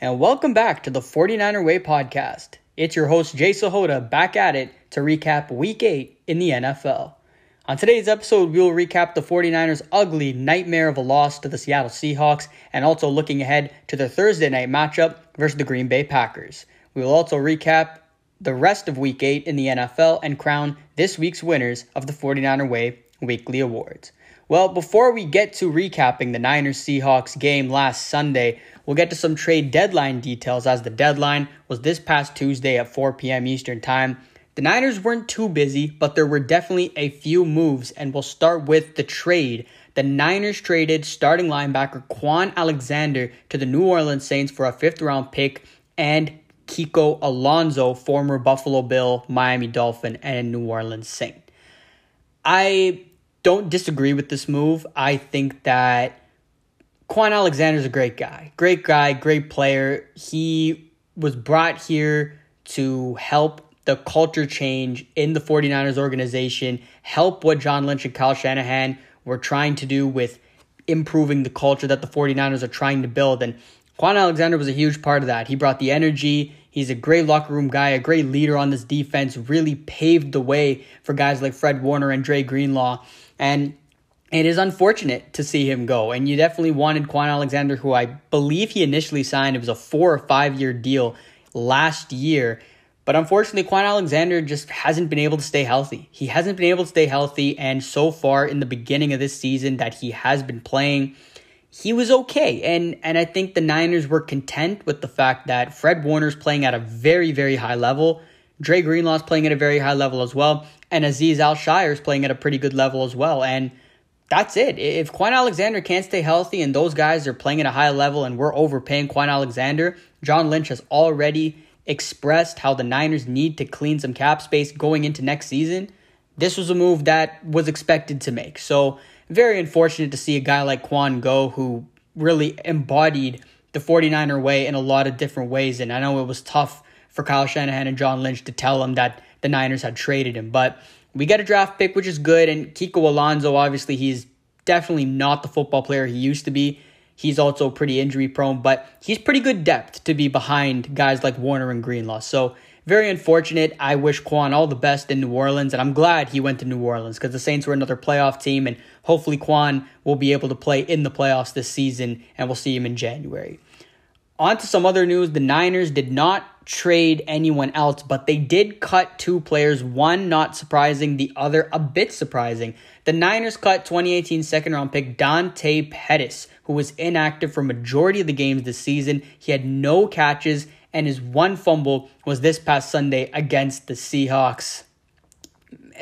And welcome back to the 49er Way podcast. It's your host, Jay Sahota, back at it to recap week 8 in the NFL. On today's episode, we will recap the 49ers' ugly nightmare of a loss to the Seattle Seahawks and also looking ahead to their Thursday night matchup versus the Green Bay Packers. We will also recap the rest of week 8 in the NFL and crown this week's winners of the 49er Way Weekly Awards. Well, before we get to recapping the Niners Seahawks game last Sunday, we'll get to some trade deadline details as the deadline was this past Tuesday at 4 p.m. Eastern Time. The Niners weren't too busy, but there were definitely a few moves, and we'll start with the trade. The Niners traded starting linebacker Kwon Alexander to the New Orleans Saints for a fifth round pick and Kiko Alonso, former Buffalo Bill, Miami Dolphin, and New Orleans Saint. I don't disagree with this move. I think that Kwon Alexander's a great guy. Great guy, great player. He was brought here to help the culture change in the 49ers organization, help what John Lynch and Kyle Shanahan were trying to do with improving the culture that the 49ers are trying to build. And Kwon Alexander was a huge part of that. He brought the energy. He's a great locker room guy, a great leader on this defense, really paved the way for guys like Fred Warner and Dre Greenlaw. And it is unfortunate to see him go. And you definitely wanted Kwon Alexander, who I believe he initially signed. It was a four or five year deal last year. But unfortunately, Kwon Alexander just hasn't been able to stay healthy. He hasn't been able to stay healthy. And so far in the beginning of this season that he has been playing, he was okay. And and I think the Niners were content with the fact that Fred Warner's playing at a very, very high level. Dre Greenlaw's playing at a very high level as well. And Azeez Al-Shaair is playing at a pretty good level as well. And that's it. If Kwon Alexander can't stay healthy and those guys are playing at a high level and we're overpaying Kwon Alexander, John Lynch has already expressed how the Niners need to clean some cap space going into next season. This was a move that was expected to make. So, very unfortunate to see a guy like Kwon go who really embodied the 49er way in a lot of different ways. And I know it was tough for Kyle Shanahan and John Lynch to tell him that the Niners had traded him. But we get a draft pick, which is good. And Kiko Alonso, obviously, he's definitely not the football player he used to be. He's also pretty injury prone, but he's pretty good depth to be behind guys like Warner and Greenlaw. So very unfortunate. I wish Kwon all the best in New Orleans, and I'm glad he went to New Orleans because the Saints were another playoff team, and hopefully Kwon will be able to play in the playoffs this season, and we'll see him in January. On to some other news. The Niners did not trade anyone else, but they did cut two players, one not surprising, the other a bit surprising. The Niners cut 2018 second round pick Dante Pettis, who was inactive for majority of the games this season. He had no catches and his one fumble was this past Sunday against the Seahawks.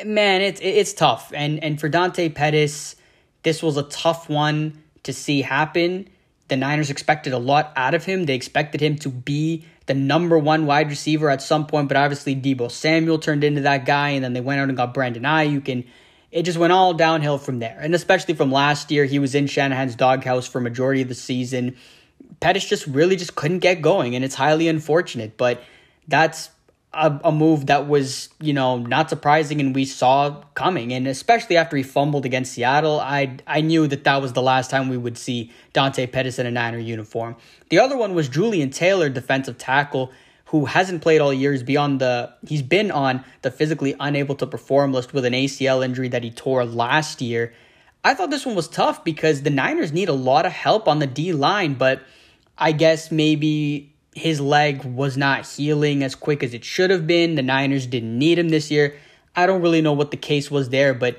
Man, it's it's tough. And and for Dante Pettis, this was a tough one to see happen. The Niners expected a lot out of him. They expected him to be the number one wide receiver at some point, but obviously Deebo Samuel turned into that guy, and then they went out and got Brandon Aiyuk, and it just went all downhill from there. And especially from last year, he was in Shanahan's doghouse for majority of the season. Pettis just really just couldn't get going, and it's highly unfortunate. But that's a, a, move that was, you know, not surprising and we saw coming. And especially after he fumbled against Seattle, I I knew that that was the last time we would see Dante Pettis in a Niner uniform. The other one was Julian Taylor, defensive tackle, who hasn't played all years beyond the he's been on the physically unable to perform list with an ACL injury that he tore last year. I thought this one was tough because the Niners need a lot of help on the D line, but I guess maybe his leg was not healing as quick as it should have been. The Niners didn't need him this year. I don't really know what the case was there, but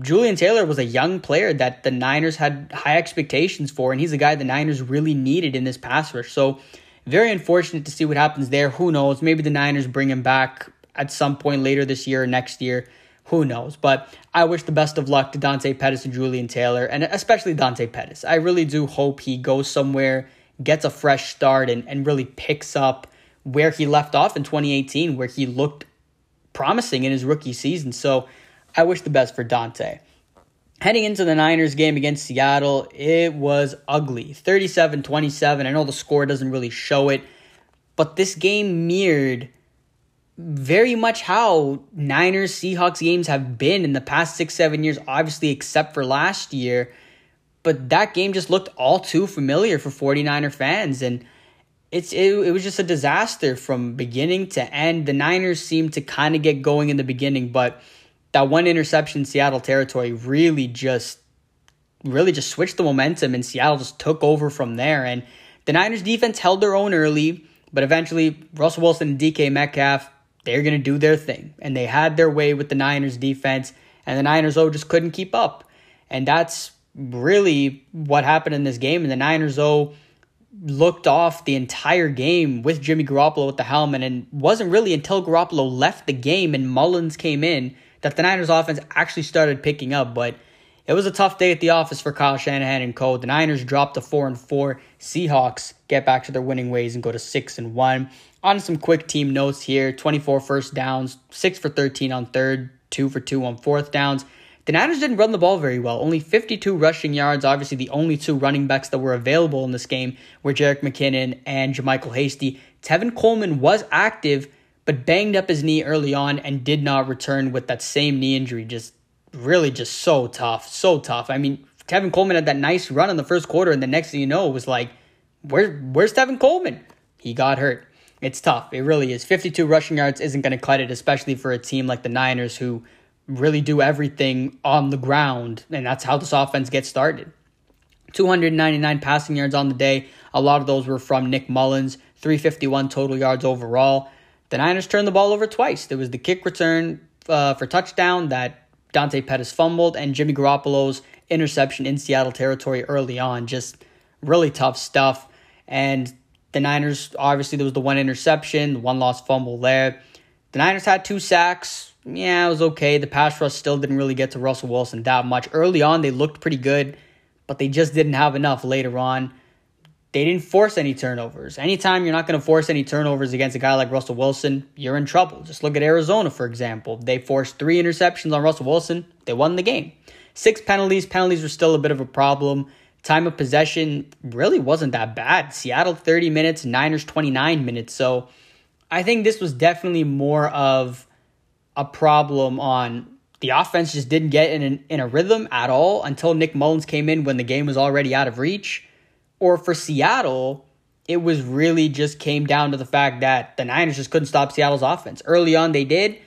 Julian Taylor was a young player that the Niners had high expectations for, and he's a guy the Niners really needed in this pass rush. So, very unfortunate to see what happens there. Who knows? Maybe the Niners bring him back at some point later this year or next year. Who knows? But I wish the best of luck to Dante Pettis and Julian Taylor, and especially Dante Pettis. I really do hope he goes somewhere gets a fresh start and, and really picks up where he left off in 2018, where he looked promising in his rookie season. So I wish the best for Dante. Heading into the Niners game against Seattle, it was ugly 37 27. I know the score doesn't really show it, but this game mirrored very much how Niners Seahawks games have been in the past six, seven years, obviously, except for last year. But that game just looked all too familiar for 49er fans. And it's it, it was just a disaster from beginning to end. The Niners seemed to kind of get going in the beginning, but that one interception in Seattle territory really just really just switched the momentum and Seattle just took over from there. And the Niners defense held their own early, but eventually Russell Wilson and DK Metcalf they're going to do their thing. And they had their way with the Niners defense, and the Niners, though, just couldn't keep up. And that's really what happened in this game. And the Niners, though, looked off the entire game with Jimmy Garoppolo at the helm. And it wasn't really until Garoppolo left the game and Mullens came in that the Niners offense actually started picking up. But it was a tough day at the office for Kyle Shanahan and co. The Niners dropped to four and four. Seahawks get back to their winning ways and go to six and one. On some quick team notes here: 24 first downs, six for 13 on third, two for two on fourth downs. The Niners didn't run the ball very well. Only 52 rushing yards. Obviously, the only two running backs that were available in this game were Jerick McKinnon and JaMycal Hasty. Tevin Coleman was active, but banged up his knee early on and did not return with that same knee injury. Just really just so tough, so tough. I mean, Tevin Coleman had that nice run in the first quarter, and the next thing you know, it was like, where, where's Tevin Coleman? He got hurt. It's tough. It really is. 52 rushing yards isn't going to cut it, especially for a team like the Niners who really do everything on the ground, and that's how this offense gets started. 299 passing yards on the day. A lot of those were from Nick Mullens, 351 total yards overall. The Niners turned the ball over twice. There was the kick return uh, for touchdown that Dante Pettis fumbled, and Jimmy Garoppolo's interception in Seattle territory early on. Just really tough stuff. And the Niners, obviously, there was the one interception, the one lost fumble there. The Niners had two sacks. Yeah, it was okay. The pass rush still didn't really get to Russell Wilson that much. Early on, they looked pretty good, but they just didn't have enough later on they didn't force any turnovers. Anytime you're not going to force any turnovers against a guy like Russell Wilson, you're in trouble. Just look at Arizona, for example. They forced three interceptions on Russell Wilson, they won the game. Six penalties. Penalties were still a bit of a problem. Time of possession really wasn't that bad. Seattle 30 minutes, Niners 29 minutes. So I think this was definitely more of a problem on the offense just didn't get in, an, in a rhythm at all until Nick Mullens came in when the game was already out of reach or for Seattle, it was really just came down to the fact that the Niners just couldn't stop Seattle's offense. Early on, they did,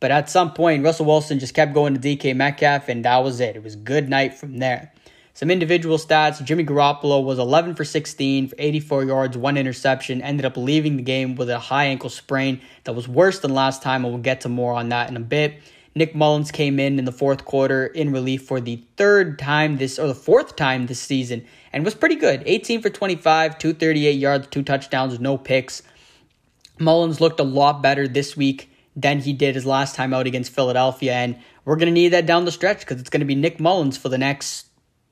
but at some point, Russell Wilson just kept going to DK Metcalf, and that was it. It was good night from there. Some individual stats Jimmy Garoppolo was 11 for 16 for 84 yards, one interception, ended up leaving the game with a high ankle sprain that was worse than last time, and we'll get to more on that in a bit. Nick Mullens came in in the fourth quarter in relief for the third time this, or the fourth time this season, and was pretty good. 18 for 25, 238 yards, two touchdowns, no picks. Mullens looked a lot better this week than he did his last time out against Philadelphia, and we're going to need that down the stretch because it's going to be Nick Mullens for the next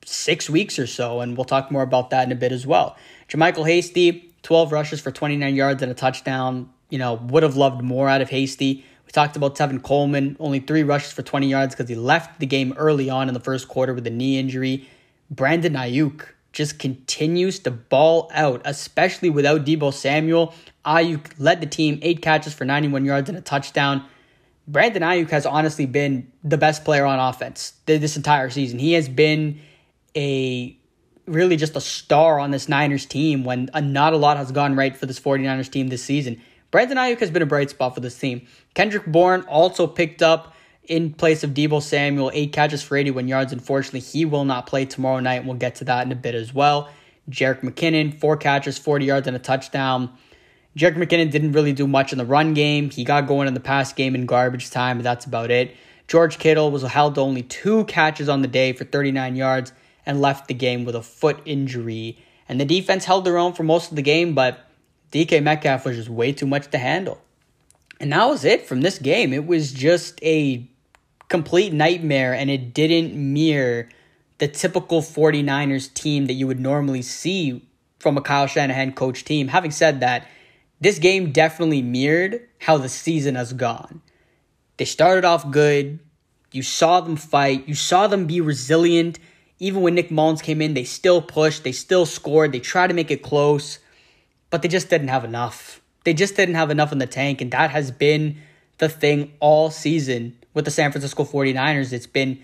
six weeks or so, and we'll talk more about that in a bit as well. JaMycal Hasty, 12 rushes for 29 yards and a touchdown. You know, would have loved more out of Hasty. We talked about Tevin Coleman, only three rushes for 20 yards because he left the game early on in the first quarter with a knee injury. Brandon Aiyuk just continues to ball out, especially without Deebo Samuel. Aiyuk led the team, eight catches for 91 yards and a touchdown. Brandon Aiyuk has honestly been the best player on offense this entire season. He has been a really just a star on this Niners team when uh, not a lot has gone right for this 49ers team this season. Brandon Aiyuk has been a bright spot for this team. Kendrick Bourne also picked up in place of Deebo Samuel, eight catches for 81 yards. Unfortunately, he will not play tomorrow night. and We'll get to that in a bit as well. Jerick McKinnon, four catches, 40 yards, and a touchdown. Jerick McKinnon didn't really do much in the run game. He got going in the pass game in garbage time, but that's about it. George Kittle was held to only two catches on the day for 39 yards and left the game with a foot injury. And the defense held their own for most of the game, but DK Metcalf was just way too much to handle. And that was it from this game. It was just a complete nightmare, and it didn't mirror the typical 49ers team that you would normally see from a Kyle Shanahan coach team. Having said that, this game definitely mirrored how the season has gone. They started off good. You saw them fight. You saw them be resilient. Even when Nick Mullens came in, they still pushed. They still scored. They tried to make it close but they just didn't have enough. They just didn't have enough in the tank, and that has been the thing all season with the San Francisco 49ers. It's been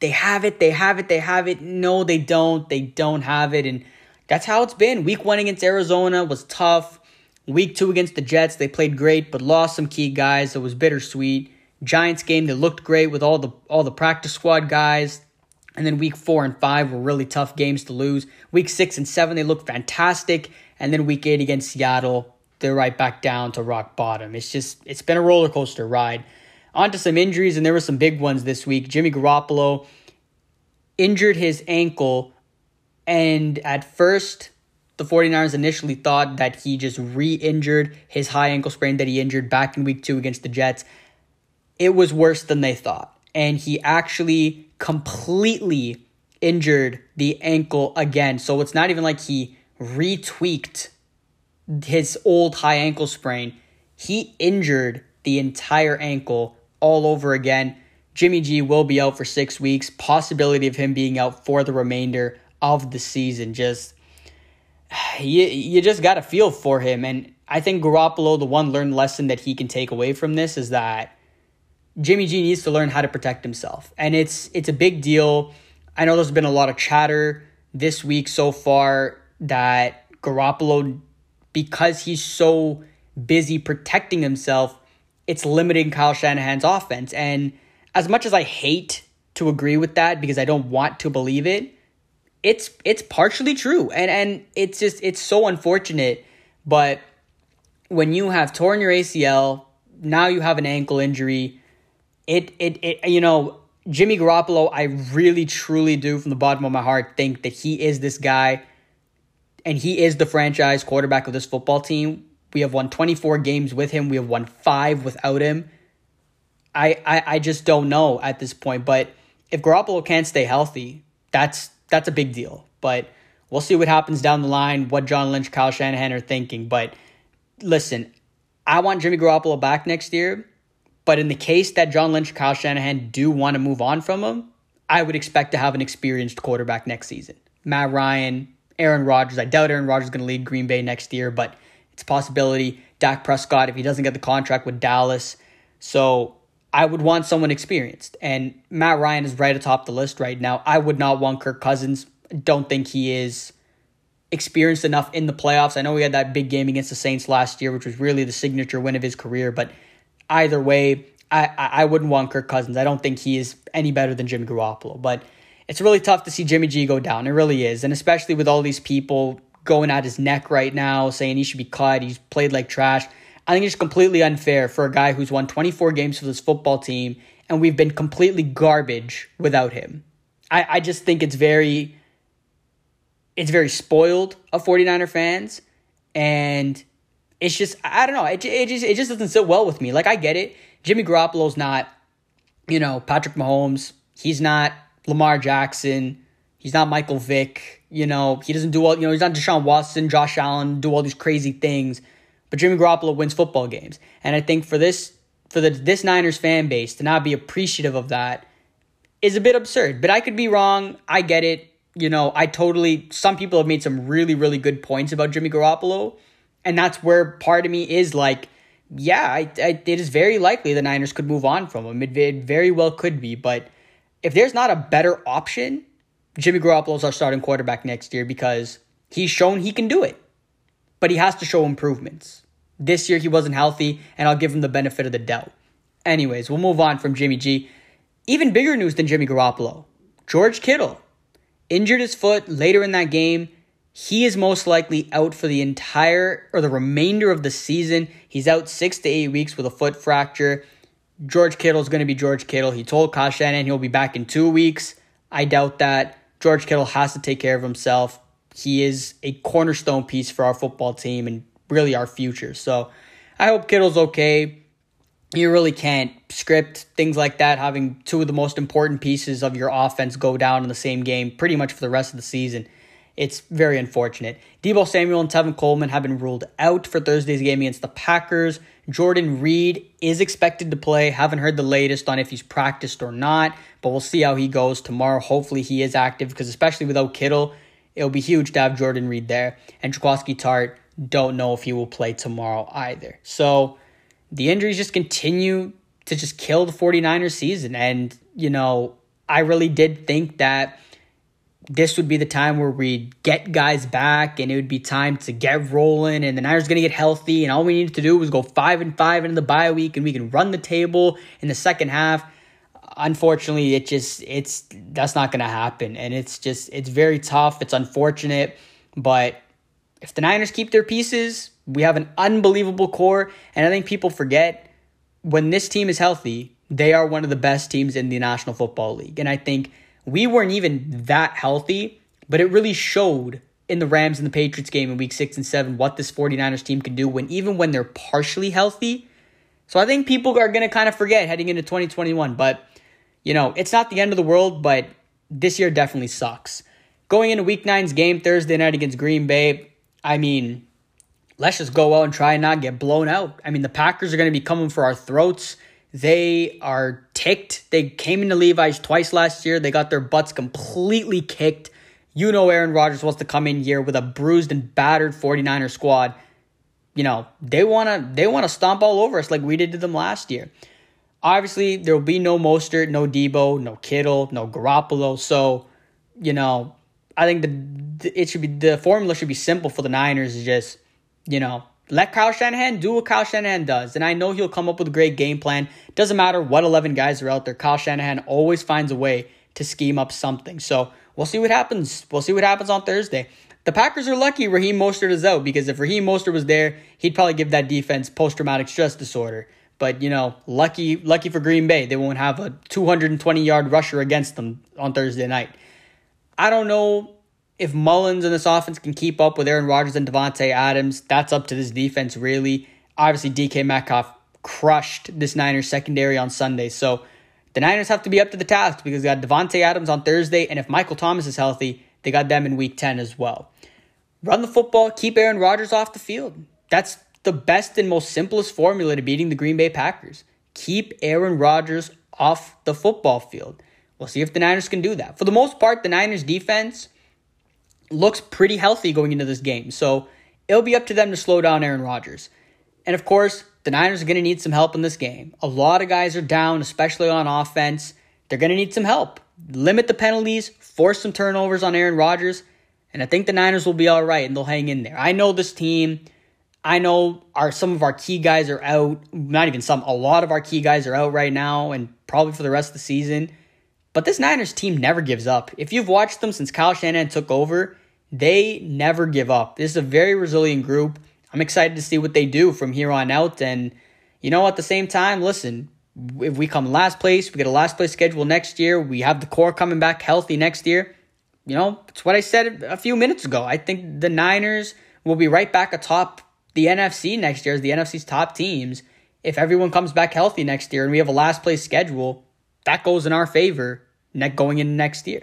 they have it, they have it, they have it. No, they don't. They don't have it. And that's how it's been. Week one against Arizona was tough. Week two against the Jets, they played great, but lost some key guys. It was bittersweet. Giants game, they looked great with all the all the practice squad guys. And then week four and five were really tough games to lose. Week six and seven, they looked fantastic. And then week eight against Seattle, they're right back down to rock bottom. It's just it's been a roller coaster ride. On to some injuries, and there were some big ones this week. Jimmy Garoppolo injured his ankle, and at first, the 49ers initially thought that he just re injured his high ankle sprain that he injured back in week two against the Jets. It was worse than they thought. And he actually completely injured the ankle again. So it's not even like he retweaked his old high ankle sprain. He injured the entire ankle all over again. Jimmy G will be out for six weeks. Possibility of him being out for the remainder of the season. Just you, you just got to feel for him. And I think Garoppolo, the one learned lesson that he can take away from this is that Jimmy G needs to learn how to protect himself. And it's it's a big deal. I know there's been a lot of chatter this week so far that Garoppolo, because he's so busy protecting himself, it's limiting Kyle Shanahan's offense. And as much as I hate to agree with that because I don't want to believe it, it's it's partially true. And and it's just it's so unfortunate, but when you have torn your ACL, now you have an ankle injury, it it, it you know, Jimmy Garoppolo, I really truly do from the bottom of my heart think that he is this guy and he is the franchise quarterback of this football team. We have won 24 games with him. We have won 5 without him. I, I, I just don't know at this point. But if Garoppolo can't stay healthy, that's that's a big deal. But we'll see what happens down the line, what John Lynch, Kyle Shanahan are thinking. But listen, I want Jimmy Garoppolo back next year. But in the case that John Lynch, Kyle Shanahan do want to move on from him, I would expect to have an experienced quarterback next season. Matt Ryan, Aaron Rodgers. I doubt Aaron Rodgers is going to lead Green Bay next year, but it's a possibility. Dak Prescott, if he doesn't get the contract with Dallas. So I would want someone experienced. And Matt Ryan is right atop the list right now. I would not want Kirk Cousins. Don't think he is experienced enough in the playoffs. I know we had that big game against the Saints last year, which was really the signature win of his career. But either way, I, I wouldn't want Kirk Cousins. I don't think he is any better than Jimmy Garoppolo. But it's really tough to see Jimmy G go down. It really is. And especially with all these people going at his neck right now, saying he should be cut. He's played like trash. I think it's completely unfair for a guy who's won 24 games for this football team and we've been completely garbage without him. I, I just think it's very it's very spoiled of 49er fans and it's just I don't know, it, it just it just doesn't sit well with me. Like I get it. Jimmy Garoppolo's not, you know, Patrick Mahomes. He's not Lamar Jackson. He's not Michael Vick. You know, he doesn't do all, you know, he's not Deshaun Watson, Josh Allen, do all these crazy things but Jimmy Garoppolo wins football games. And I think for this for the this Niners fan base to not be appreciative of that is a bit absurd. But I could be wrong. I get it. You know, I totally some people have made some really, really good points about Jimmy Garoppolo. And that's where part of me is like, yeah, I, I, it is very likely the Niners could move on from him. It, it very well could be. But if there's not a better option, Jimmy Garoppolo's our starting quarterback next year because he's shown he can do it but he has to show improvements. This year he wasn't healthy, and I'll give him the benefit of the doubt. Anyways, we'll move on from Jimmy G. Even bigger news than Jimmy Garoppolo George Kittle injured his foot later in that game. He is most likely out for the entire or the remainder of the season. He's out six to eight weeks with a foot fracture. George Kittle is going to be George Kittle. He told Kyle Shanahan he'll be back in two weeks. I doubt that. George Kittle has to take care of himself he is a cornerstone piece for our football team and really our future. So I hope Kittle's okay. You really can't script things like that, having two of the most important pieces of your offense go down in the same game pretty much for the rest of the season. It's very unfortunate. Deebo Samuel and Tevin Coleman have been ruled out for Thursday's game against the Packers. Jordan Reed is expected to play. Haven't heard the latest on if he's practiced or not, but we'll see how he goes tomorrow. Hopefully, he is active because, especially without Kittle, it'll be huge to have Jordan Reed there. And Jaquiski Tartt, don't know if he will play tomorrow either. So the injuries just continue to just kill the 49ers season. And, you know, I really did think that this would be the time where we'd get guys back and it would be time to get rolling and the Niners to get healthy and all we needed to do was go 5 and 5 into the bye week and we can run the table in the second half. Unfortunately, it just it's that's not to happen and it's just it's very tough. It's unfortunate, but if the Niners keep their pieces, we have an unbelievable core and I think people forget when this team is healthy, they are one of the best teams in the National Football League. And I think we weren't even that healthy, but it really showed in the Rams and the Patriots game in week six and seven what this 49ers team can do when even when they're partially healthy. So I think people are to kind of forget heading into 2021. But, you know, it's not the end of the world, but this year definitely sucks. Going into week nine's game Thursday night against Green Bay, I mean, let's just go out and try and not get blown out. I mean, the Packers are to be coming for our throats. They are ticked. They came into Levi's twice last year. They got their butts completely kicked. You know Aaron Rodgers wants to come in here with a bruised and battered 49er squad. You know, they want to they want to stomp all over us like we did to them last year. Obviously, there will be no Mostert, no Deebo, no Kittle, no Garoppolo. So, you know, I think the it should be the formula should be simple for the Niners is just, you know, let Kyle Shanahan do what Kyle Shanahan does. And I know he'll come up with a great game plan. Doesn't matter what 11 guys are out there. Kyle Shanahan always finds a way to scheme up something. So we'll see what happens. We'll see what happens on Thursday. The Packers are lucky Raheem Mostert is out because if Raheem Mostert was there, he'd probably give that defense post-traumatic stress disorder. But you know, lucky lucky for Green Bay, they won't have a 220 yard rusher against them on Thursday night. I don't know if Mullens and this offense can keep up with Aaron Rodgers and Davante Adams, that's up to this defense, really. Obviously, DK Metcalf crushed this Niners secondary on Sunday. So the Niners have to be up to the task because they got Davante Adams on Thursday, and if Michael Thomas is healthy, they got them in week 10 as well. Run the football, keep Aaron Rodgers off the field. That's the best and most simplest formula to beating the Green Bay Packers. Keep Aaron Rodgers off the football field. We'll see if the Niners can do that. For the most part, the Niners defense looks pretty healthy going into this game. So it'll be up to them to slow down Aaron Rodgers. And of course, the Niners are going to need some help in this game. A lot of guys are down, especially on offense. They're going to need some help. Limit the penalties, force some turnovers on Aaron Rodgers, and I think the Niners will be all right and they'll hang in there. I know this team. I know our some of our key guys are out. Not even some. A lot of our key guys are out right now, and probably for the rest of the season. But this Niners team never gives up. If you've watched them since Kyle Shanahan took over, they never give up. This is a very resilient group. I'm excited to see what they do from here on out. And, you know, at the same time, listen, if we come last place, we get a last place schedule next year, we have the core coming back healthy next year. You know, it's what I said a few minutes ago. I think the Niners will be right back atop the NFC next year as the NFC's top teams. If everyone comes back healthy next year and we have a last place schedule, that goes in our favor going into next year.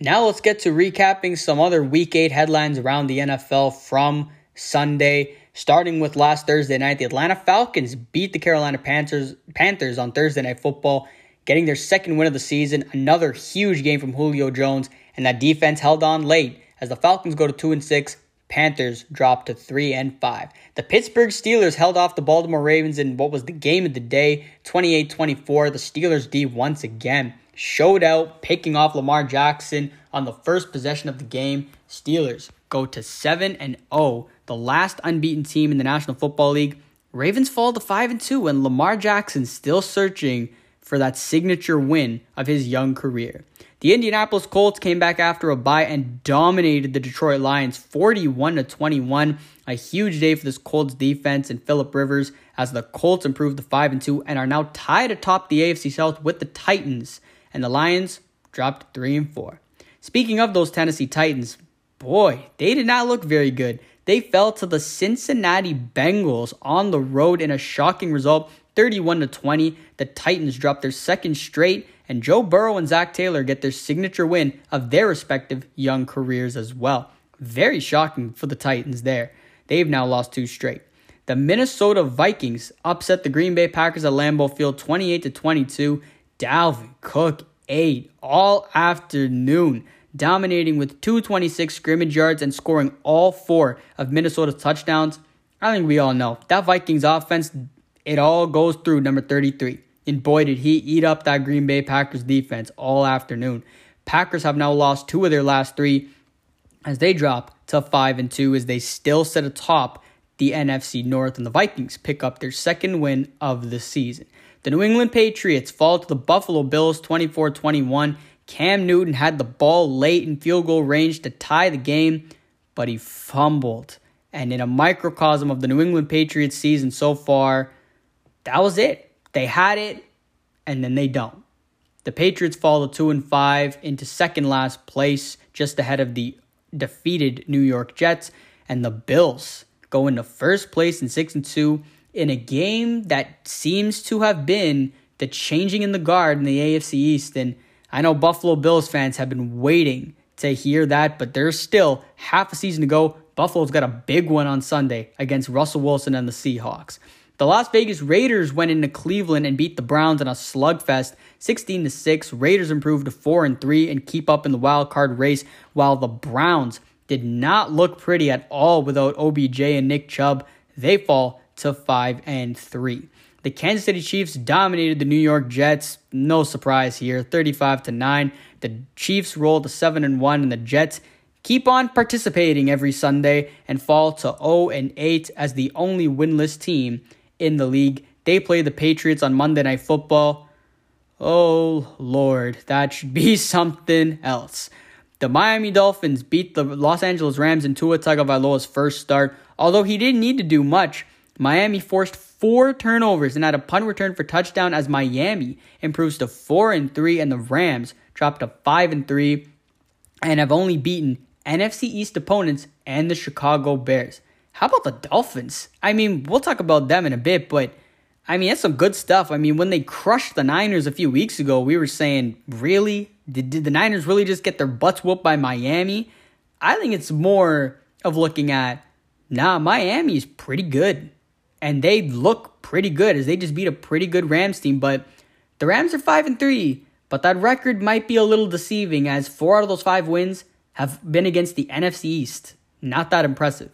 Now let's get to recapping some other Week 8 headlines around the NFL from Sunday. Starting with last Thursday night, the Atlanta Falcons beat the Carolina Panthers, Panthers on Thursday Night Football, getting their second win of the season. Another huge game from Julio Jones, and that defense held on late as the Falcons go to 2 and 6 Panthers dropped to 3 and 5. The Pittsburgh Steelers held off the Baltimore Ravens in what was the game of the day, 28-24. The Steelers D once again showed out, picking off Lamar Jackson on the first possession of the game. Steelers go to 7 and 0, the last unbeaten team in the National Football League. Ravens fall to 5 and 2 and Lamar Jackson still searching for that signature win of his young career. The Indianapolis Colts came back after a bye and dominated the Detroit Lions 41 to 21. A huge day for this Colts defense and Philip Rivers as the Colts improved to 5 and 2 and are now tied atop the AFC South with the Titans and the Lions dropped 3 and 4. Speaking of those Tennessee Titans, boy, they did not look very good. They fell to the Cincinnati Bengals on the road in a shocking result 31 to 20. The Titans dropped their second straight and Joe Burrow and Zac Taylor get their signature win of their respective young careers as well. Very shocking for the Titans there. They've now lost two straight. The Minnesota Vikings upset the Green Bay Packers at Lambeau Field 28 to 22. Dalvin Cook ate all afternoon. dominating with 226 scrimmage yards and scoring all four of Minnesota's touchdowns. I think we all know that Vikings offense, it all goes through number 33. And boy, did he eat up that Green Bay Packers defense all afternoon. Packers have now lost two of their last three as they drop to 5 and 2 as they still sit atop the NFC North and the Vikings pick up their second win of the season. The New England Patriots fall to the Buffalo Bills 24 21. Cam Newton had the ball late in field goal range to tie the game, but he fumbled. And in a microcosm of the New England Patriots season so far, that was it. They had it, and then they don't. The Patriots fall to 2 and 5 into second last place, just ahead of the defeated New York Jets, and the Bills go into first place in 6 and 2 in a game that seems to have been the changing in the guard in the AFC East. And I know Buffalo Bills fans have been waiting to hear that, but there's still half a season to go. Buffalo's got a big one on Sunday against Russell Wilson and the Seahawks. The Las Vegas Raiders went into Cleveland and beat the Browns in a slugfest 16 to 6. Raiders improved to 4 and 3 and keep up in the wild card race while the Browns did not look pretty at all without OBJ and Nick Chubb. They fall to 5 and 3. The Kansas City Chiefs dominated the New York Jets. No surprise here, 35 to 9. The Chiefs roll to 7 and 1 and the Jets keep on participating every Sunday and fall to 0 and 8 as the only winless team in the league. They play the Patriots on Monday Night Football. Oh, Lord, that should be something else. The Miami Dolphins beat the Los Angeles Rams in Tua Tagovailoa's first start. Although he didn't need to do much, Miami forced four turnovers and had a punt return for touchdown as Miami improves to 4 and 3 and the Rams drop to 5 and 3 and have only beaten NFC East opponents and the Chicago Bears. How about the Dolphins? I mean, we'll talk about them in a bit, but I mean, that's some good stuff. I mean, when they crushed the Niners a few weeks ago, we were saying, really? Did, did the Niners really just get their butts whooped by Miami? I think it's more of looking at, nah, Miami's pretty good. And they look pretty good as they just beat a pretty good Rams team. But the Rams are 5 and 3, but that record might be a little deceiving as four out of those five wins have been against the NFC East. Not that impressive.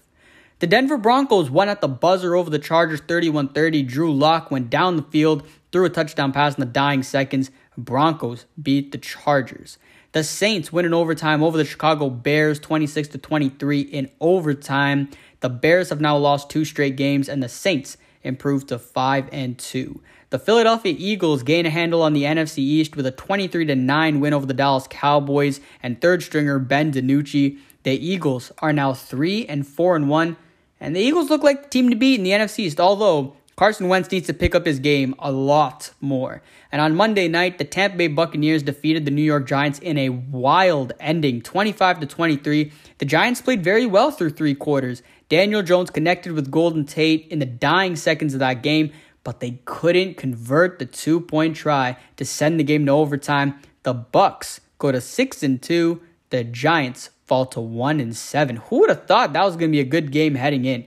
The Denver Broncos won at the buzzer over the Chargers 31 30. Drew Lock went down the field, threw a touchdown pass in the dying seconds. Broncos beat the Chargers. The Saints win in overtime over the Chicago Bears 26 23 in overtime. The Bears have now lost two straight games and the Saints improved to 5 and 2. The Philadelphia Eagles gain a handle on the NFC East with a 23 9 win over the Dallas Cowboys and third stringer Ben DiNucci. The Eagles are now 3 and 4 and 1 and the Eagles look like the team to beat in the NFC East, although Carson Wentz needs to pick up his game a lot more. And on Monday night, the Tampa Bay Buccaneers defeated the New York Giants in a wild ending, 25 to 23. The Giants played very well through 3 quarters. Daniel Jones connected with Golden Tate in the dying seconds of that game, but they couldn't convert the two-point try to send the game to overtime. The Bucks go to 6 and 2. The Giants fall to 1 and 7. Who would have thought that was going to be a good game heading in?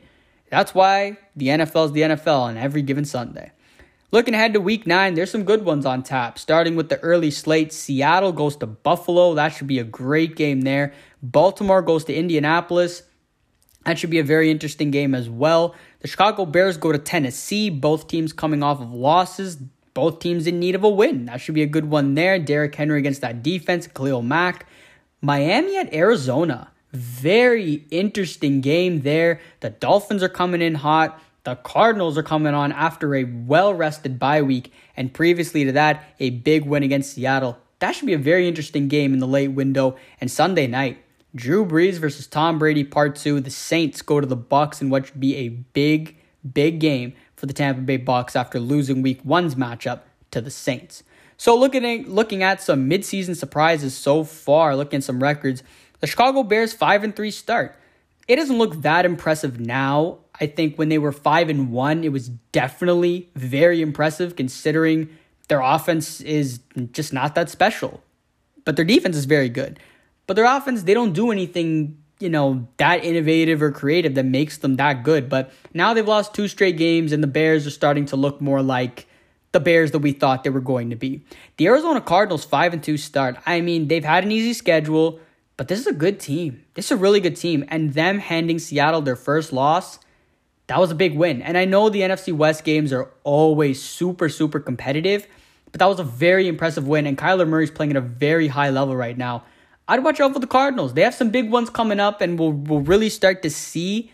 That's why the NFL is the NFL on every given Sunday. Looking ahead to week 9, there's some good ones on tap. Starting with the early slate, Seattle goes to Buffalo. That should be a great game there. Baltimore goes to Indianapolis. That should be a very interesting game as well. The Chicago Bears go to Tennessee. Both teams coming off of losses. Both teams in need of a win. That should be a good one there. Derrick Henry against that defense. Khalil Mack. Miami at Arizona. Very interesting game there. The Dolphins are coming in hot. The Cardinals are coming on after a well rested bye week, and previously to that, a big win against Seattle. That should be a very interesting game in the late window. And Sunday night, Drew Brees versus Tom Brady Part 2. The Saints go to the Bucks in what should be a big, big game for the Tampa Bay Bucks after losing week one's matchup to the Saints. So looking at, looking at some midseason surprises so far, looking at some records, the Chicago Bears 5 and 3 start. It doesn't look that impressive now. I think when they were 5 and 1, it was definitely very impressive considering their offense is just not that special. But their defense is very good. But their offense, they don't do anything, you know, that innovative or creative that makes them that good. But now they've lost two straight games and the Bears are starting to look more like the Bears that we thought they were going to be. The Arizona Cardinals 5 and 2 start. I mean, they've had an easy schedule. But this is a good team. This is a really good team. And them handing Seattle their first loss, that was a big win. And I know the NFC West games are always super, super competitive, but that was a very impressive win. And Kyler Murray's playing at a very high level right now. I'd watch out for the Cardinals. They have some big ones coming up, and we'll, we'll really start to see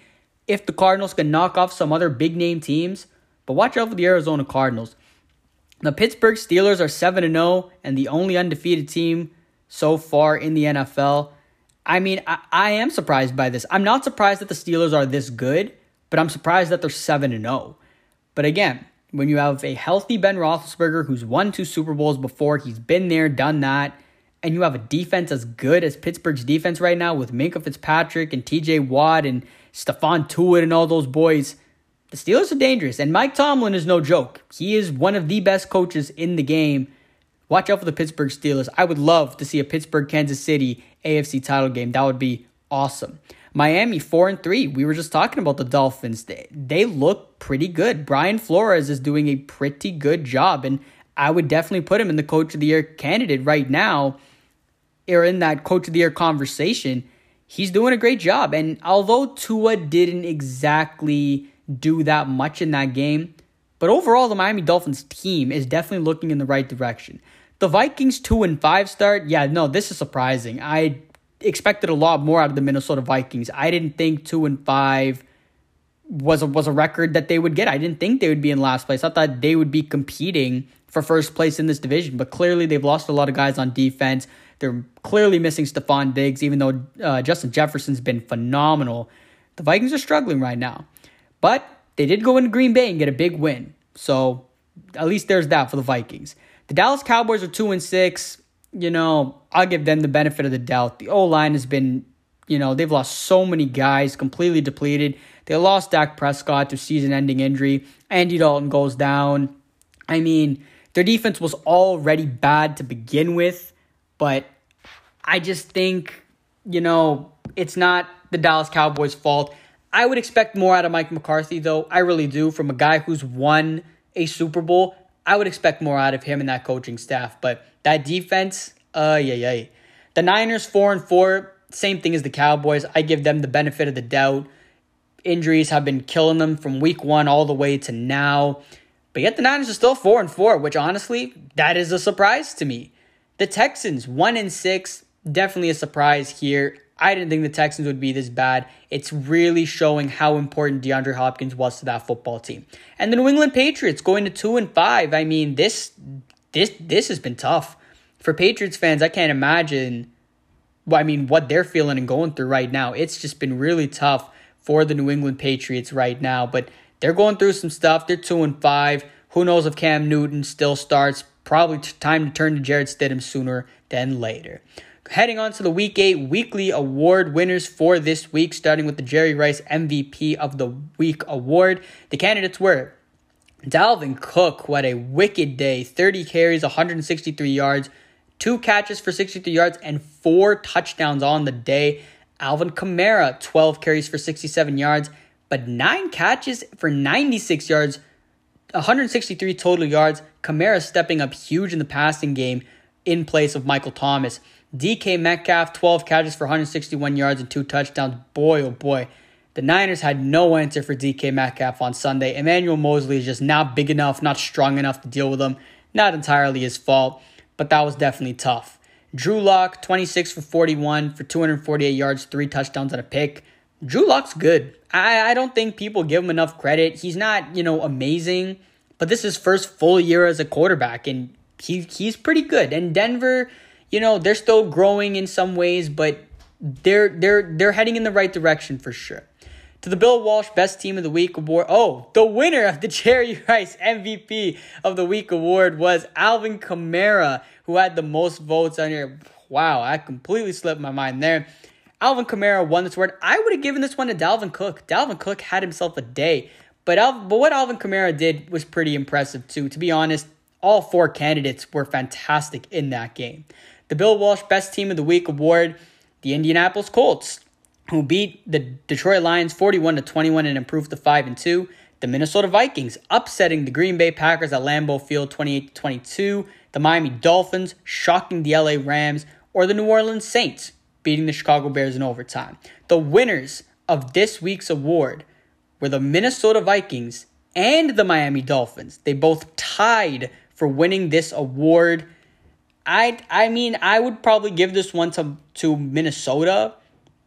if the Cardinals can knock off some other big name teams. But watch out for the Arizona Cardinals. The Pittsburgh Steelers are 7 0 and the only undefeated team so far in the NFL. I mean, I, I, am surprised by this. I'm not surprised that the Steelers are this good, but I'm surprised that they're 7 0. But again, when you have a healthy Ben Roethlisberger who's won two Super Bowls before, he's been there, done that, and you have a defense as good as Pittsburgh's defense right now with Minkah Fitzpatrick and TJ Watt and Stephon Tuitt and all those boys, the Steelers are dangerous. And Mike Tomlin is no joke. He is one of the best coaches in the game. Watch out for the Pittsburgh Steelers. I would love to see a Pittsburgh Kansas City AFC title game. That would be awesome. Miami 4 and 3. We were just talking about the Dolphins. They, they look pretty good. Brian Flores is doing a pretty good job and I would definitely put him in the coach of the year candidate right now or in that coach of the year conversation he's doing a great job. And although Tua didn't exactly do that much in that game, but overall the Miami Dolphins team is definitely looking in the right direction. The Vikings 2 and 5 start, yeah, no, this is surprising. I expected a lot more out of the Minnesota Vikings. I didn't think 2 and 5 was a, was a record that they would get. I didn't think they would be in last place. I thought they would be competing for first place in this division, but clearly they've lost a lot of guys on defense. They're clearly missing Stefon Diggs, even though uh, Justin Jefferson's been phenomenal. The Vikings are struggling right now. But they did go into Green Bay and get a big win. So at least there's that for the Vikings. The Dallas Cowboys are 2 and 6. You know, I'll give them the benefit of the doubt. The O line has been, you know, they've lost so many guys, completely depleted. They lost Dak Prescott to season ending injury. Andy Dalton goes down. I mean, their defense was already bad to begin with, but I just think, you know, it's not the Dallas Cowboys' fault. I would expect more out of Mike McCarthy, though. I really do. From a guy who's won a Super Bowl, I would expect more out of him and that coaching staff. But that defense, uh, yeah, yeah. The Niners, 4 and 4, same thing as the Cowboys. I give them the benefit of the doubt. Injuries have been killing them from week one all the way to now. But yet the Niners are still 4 and 4, which honestly, that is a surprise to me. The Texans, 1 and 6, definitely a surprise here. I didn't think the Texans would be this bad. It's really showing how important DeAndre Hopkins was to that football team. And the New England Patriots going to 2 and 5. I mean, this this this has been tough. For Patriots fans, I can't imagine I mean what they're feeling and going through right now. It's just been really tough for the New England Patriots right now, but they're going through some stuff. They're 2 and 5. Who knows if Cam Newton still starts? Probably time to turn to Jarrett Stidham sooner than later. Heading on to the Week 8 weekly award winners for this week, starting with the Jerry Rice MVP of the Week award. The candidates were Dalvin Cook, had a wicked day 30 carries, 163 yards, two catches for 63 yards, and four touchdowns on the day. Alvin Kamara, 12 carries for 67 yards, but nine catches for 96 yards, 163 total yards. Kamara stepping up huge in the passing game in place of Michael Thomas. DK Metcalf, 12 catches for 161 yards and two touchdowns. Boy, oh boy. The Niners had no answer for DK Metcalf on Sunday. Emmanuel Moseley is just not big enough, not strong enough to deal with him. Not entirely his fault, but that was definitely tough. Drew Lock, 26 for 41 for 248 yards, three touchdowns and a pick. Drew Lock's good. I, I don't think people give him enough credit. He's not, you know, amazing, but this is his first full year as a quarterback, and he he's pretty good. And Denver you know, they're still growing in some ways, but they're they're they're heading in the right direction for sure. To the Bill Walsh Best Team of the Week award. Oh, the winner of the Jerry Rice MVP of the Week award was Alvin Kamara, who had the most votes on here. Wow, I completely slipped my mind there. Alvin Kamara won this award. I would have given this one to Dalvin Cook. Dalvin Cook had himself a day. But, Al- but what Alvin Kamara did was pretty impressive too. To be honest, all four candidates were fantastic in that game the Bill Walsh Best Team of the Week award, the Indianapolis Colts, who beat the Detroit Lions 41 to 21 and improved to 5 and 2. The Minnesota Vikings upsetting the Green Bay Packers at Lambeau Field 28 22. The Miami Dolphins shocking the LA Rams, or the New Orleans Saints beating the Chicago Bears in overtime. The winners of this week's award were the Minnesota Vikings and the Miami Dolphins. They both tied for winning this award. I I mean, I would probably give this one to to Minnesota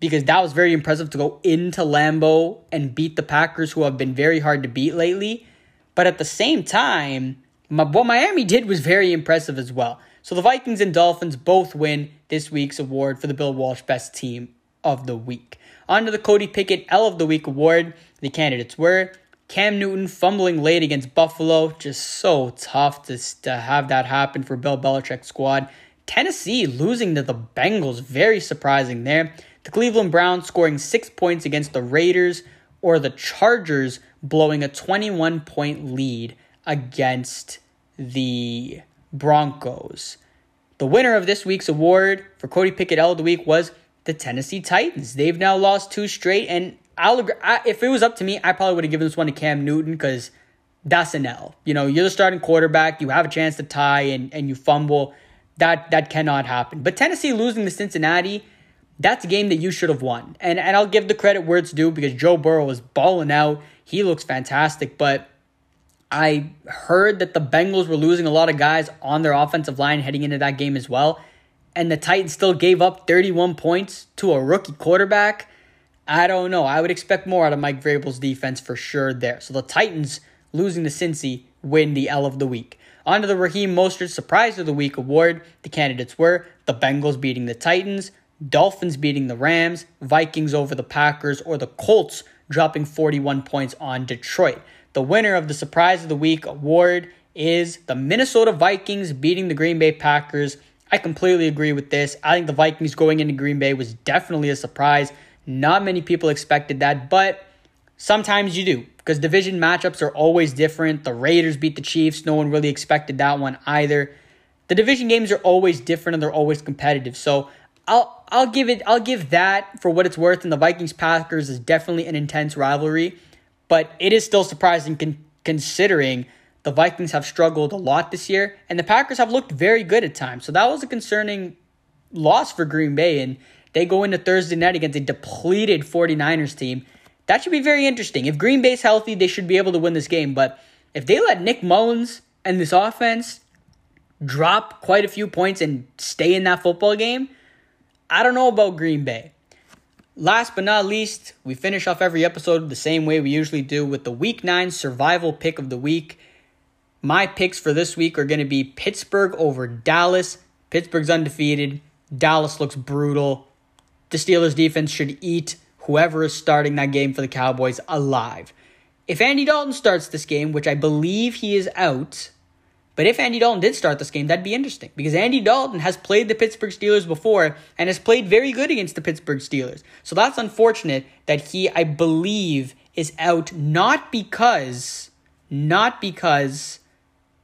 because that was very impressive to go into Lambeau and beat the Packers who have been very hard to beat lately. But at the same time, what Miami did was very impressive as well. So the Vikings and Dolphins both win this week's award for the Bill Walsh Best Team of the Week. On to the Cody Pickett L of the Week award. The candidates were Cam Newton fumbling late against Buffalo, just so tough to, to have that happen for Bill Belichick's squad. Tennessee losing to the Bengals, very surprising there. The Cleveland Browns scoring six points against the Raiders, or the Chargers blowing a 21 point lead against the Broncos. The winner of this week's award for Cody Pickett L of the Week was the Tennessee Titans. They've now lost two straight, and I'll agree, I, if it was up to me, I probably would have given this one to Cam Newton because that's an L. You know, you're the starting quarterback, you have a chance to tie, and and you fumble. That that cannot happen. But Tennessee losing to Cincinnati, that's a game that you should have won. And and I'll give the credit where it's due because Joe Burrow is balling out. He looks fantastic, but I heard that the Bengals were losing a lot of guys on their offensive line heading into that game as well. And the Titans still gave up 31 points to a rookie quarterback. I don't know. I would expect more out of Mike Vrabel's defense for sure there. So the Titans losing to Cincy win the L of the week. On to the Raheem Mostert Surprise of the Week award. The candidates were the Bengals beating the Titans, Dolphins beating the Rams, Vikings over the Packers, or the Colts dropping 41 points on Detroit. The winner of the Surprise of the Week award is the Minnesota Vikings beating the Green Bay Packers. I completely agree with this. I think the Vikings going into Green Bay was definitely a surprise. Not many people expected that, but sometimes you do because division matchups are always different. The Raiders beat the Chiefs. No one really expected that one either. The division games are always different and they're always competitive. So I'll I'll give it I'll give that for what it's worth. And the Vikings Packers is definitely an intense rivalry. But it is still surprising con- considering the Vikings have struggled a lot this year, and the Packers have looked very good at times. So that was a concerning loss for Green Bay, and they go into Thursday night against a depleted 49ers team. That should be very interesting. If Green Bay's healthy, they should be able to win this game. But if they let Nick Mullens and this offense drop quite a few points and stay in that football game, I don't know about Green Bay. Last but not least, we finish off every episode the same way we usually do with the week nine survival pick of the week. My picks for this week are going to be Pittsburgh over Dallas. Pittsburgh's undefeated. Dallas looks brutal. The Steelers defense should eat whoever is starting that game for the Cowboys alive. If Andy Dalton starts this game, which I believe he is out, but if Andy Dalton did start this game, that'd be interesting because Andy Dalton has played the Pittsburgh Steelers before and has played very good against the Pittsburgh Steelers. So that's unfortunate that he, I believe, is out not because, not because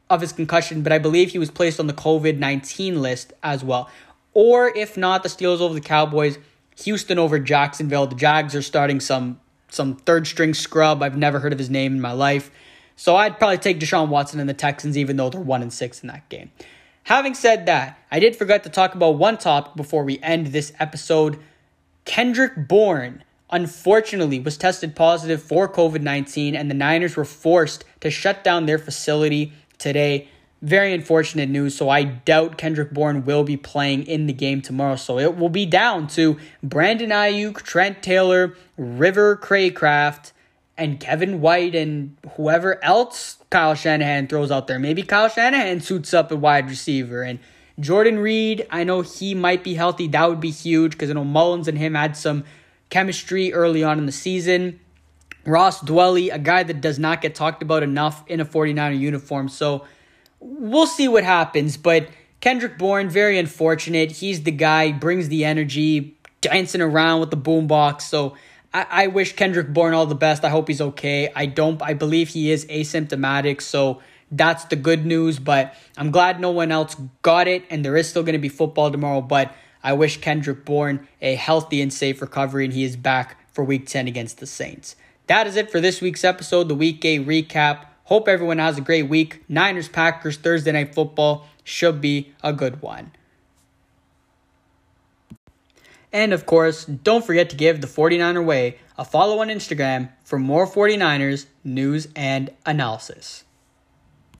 of his concussion, but I believe he was placed on the COVID 19 list as well. Or if not, the Steelers over the Cowboys, Houston over Jacksonville. The Jags are starting some some third string scrub. I've never heard of his name in my life. So I'd probably take Deshaun Watson and the Texans, even though they're one and six in that game. Having said that, I did forget to talk about one topic before we end this episode. Kendrick Bourne, unfortunately, was tested positive for COVID 19, and the Niners were forced to shut down their facility today. Very unfortunate news. So I doubt Kendrick Bourne will be playing in the game tomorrow. So it will be down to Brandon Aiyuk, Trent Taylor, River Craycraft, and Kevin White and whoever else Kyle Shanahan throws out there. Maybe Kyle Shanahan suits up a wide receiver. And Jordan Reed, I know he might be healthy. That would be huge because I know Mullens and him had some chemistry early on in the season. Ross Dwelley, a guy that does not get talked about enough in a 49er uniform. So we'll see what happens. But Kendrick Bourne, very unfortunate. He's the guy, brings the energy, dancing around with the boombox. So I, I wish Kendrick Bourne all the best. I hope he's okay. I don't. I believe he is asymptomatic, so that's the good news. But I'm glad no one else got it, and there is still going to be football tomorrow. But I wish Kendrick Bourne a healthy and safe recovery, and he is back for Week 10 against the Saints. That is it for this week's episode, the Week 8 recap. Hope everyone has a great week. Niners Packers Thursday Night Football should be a good one. And of course, don't forget to give the 49er Way a follow on Instagram for more 49ers news and analysis.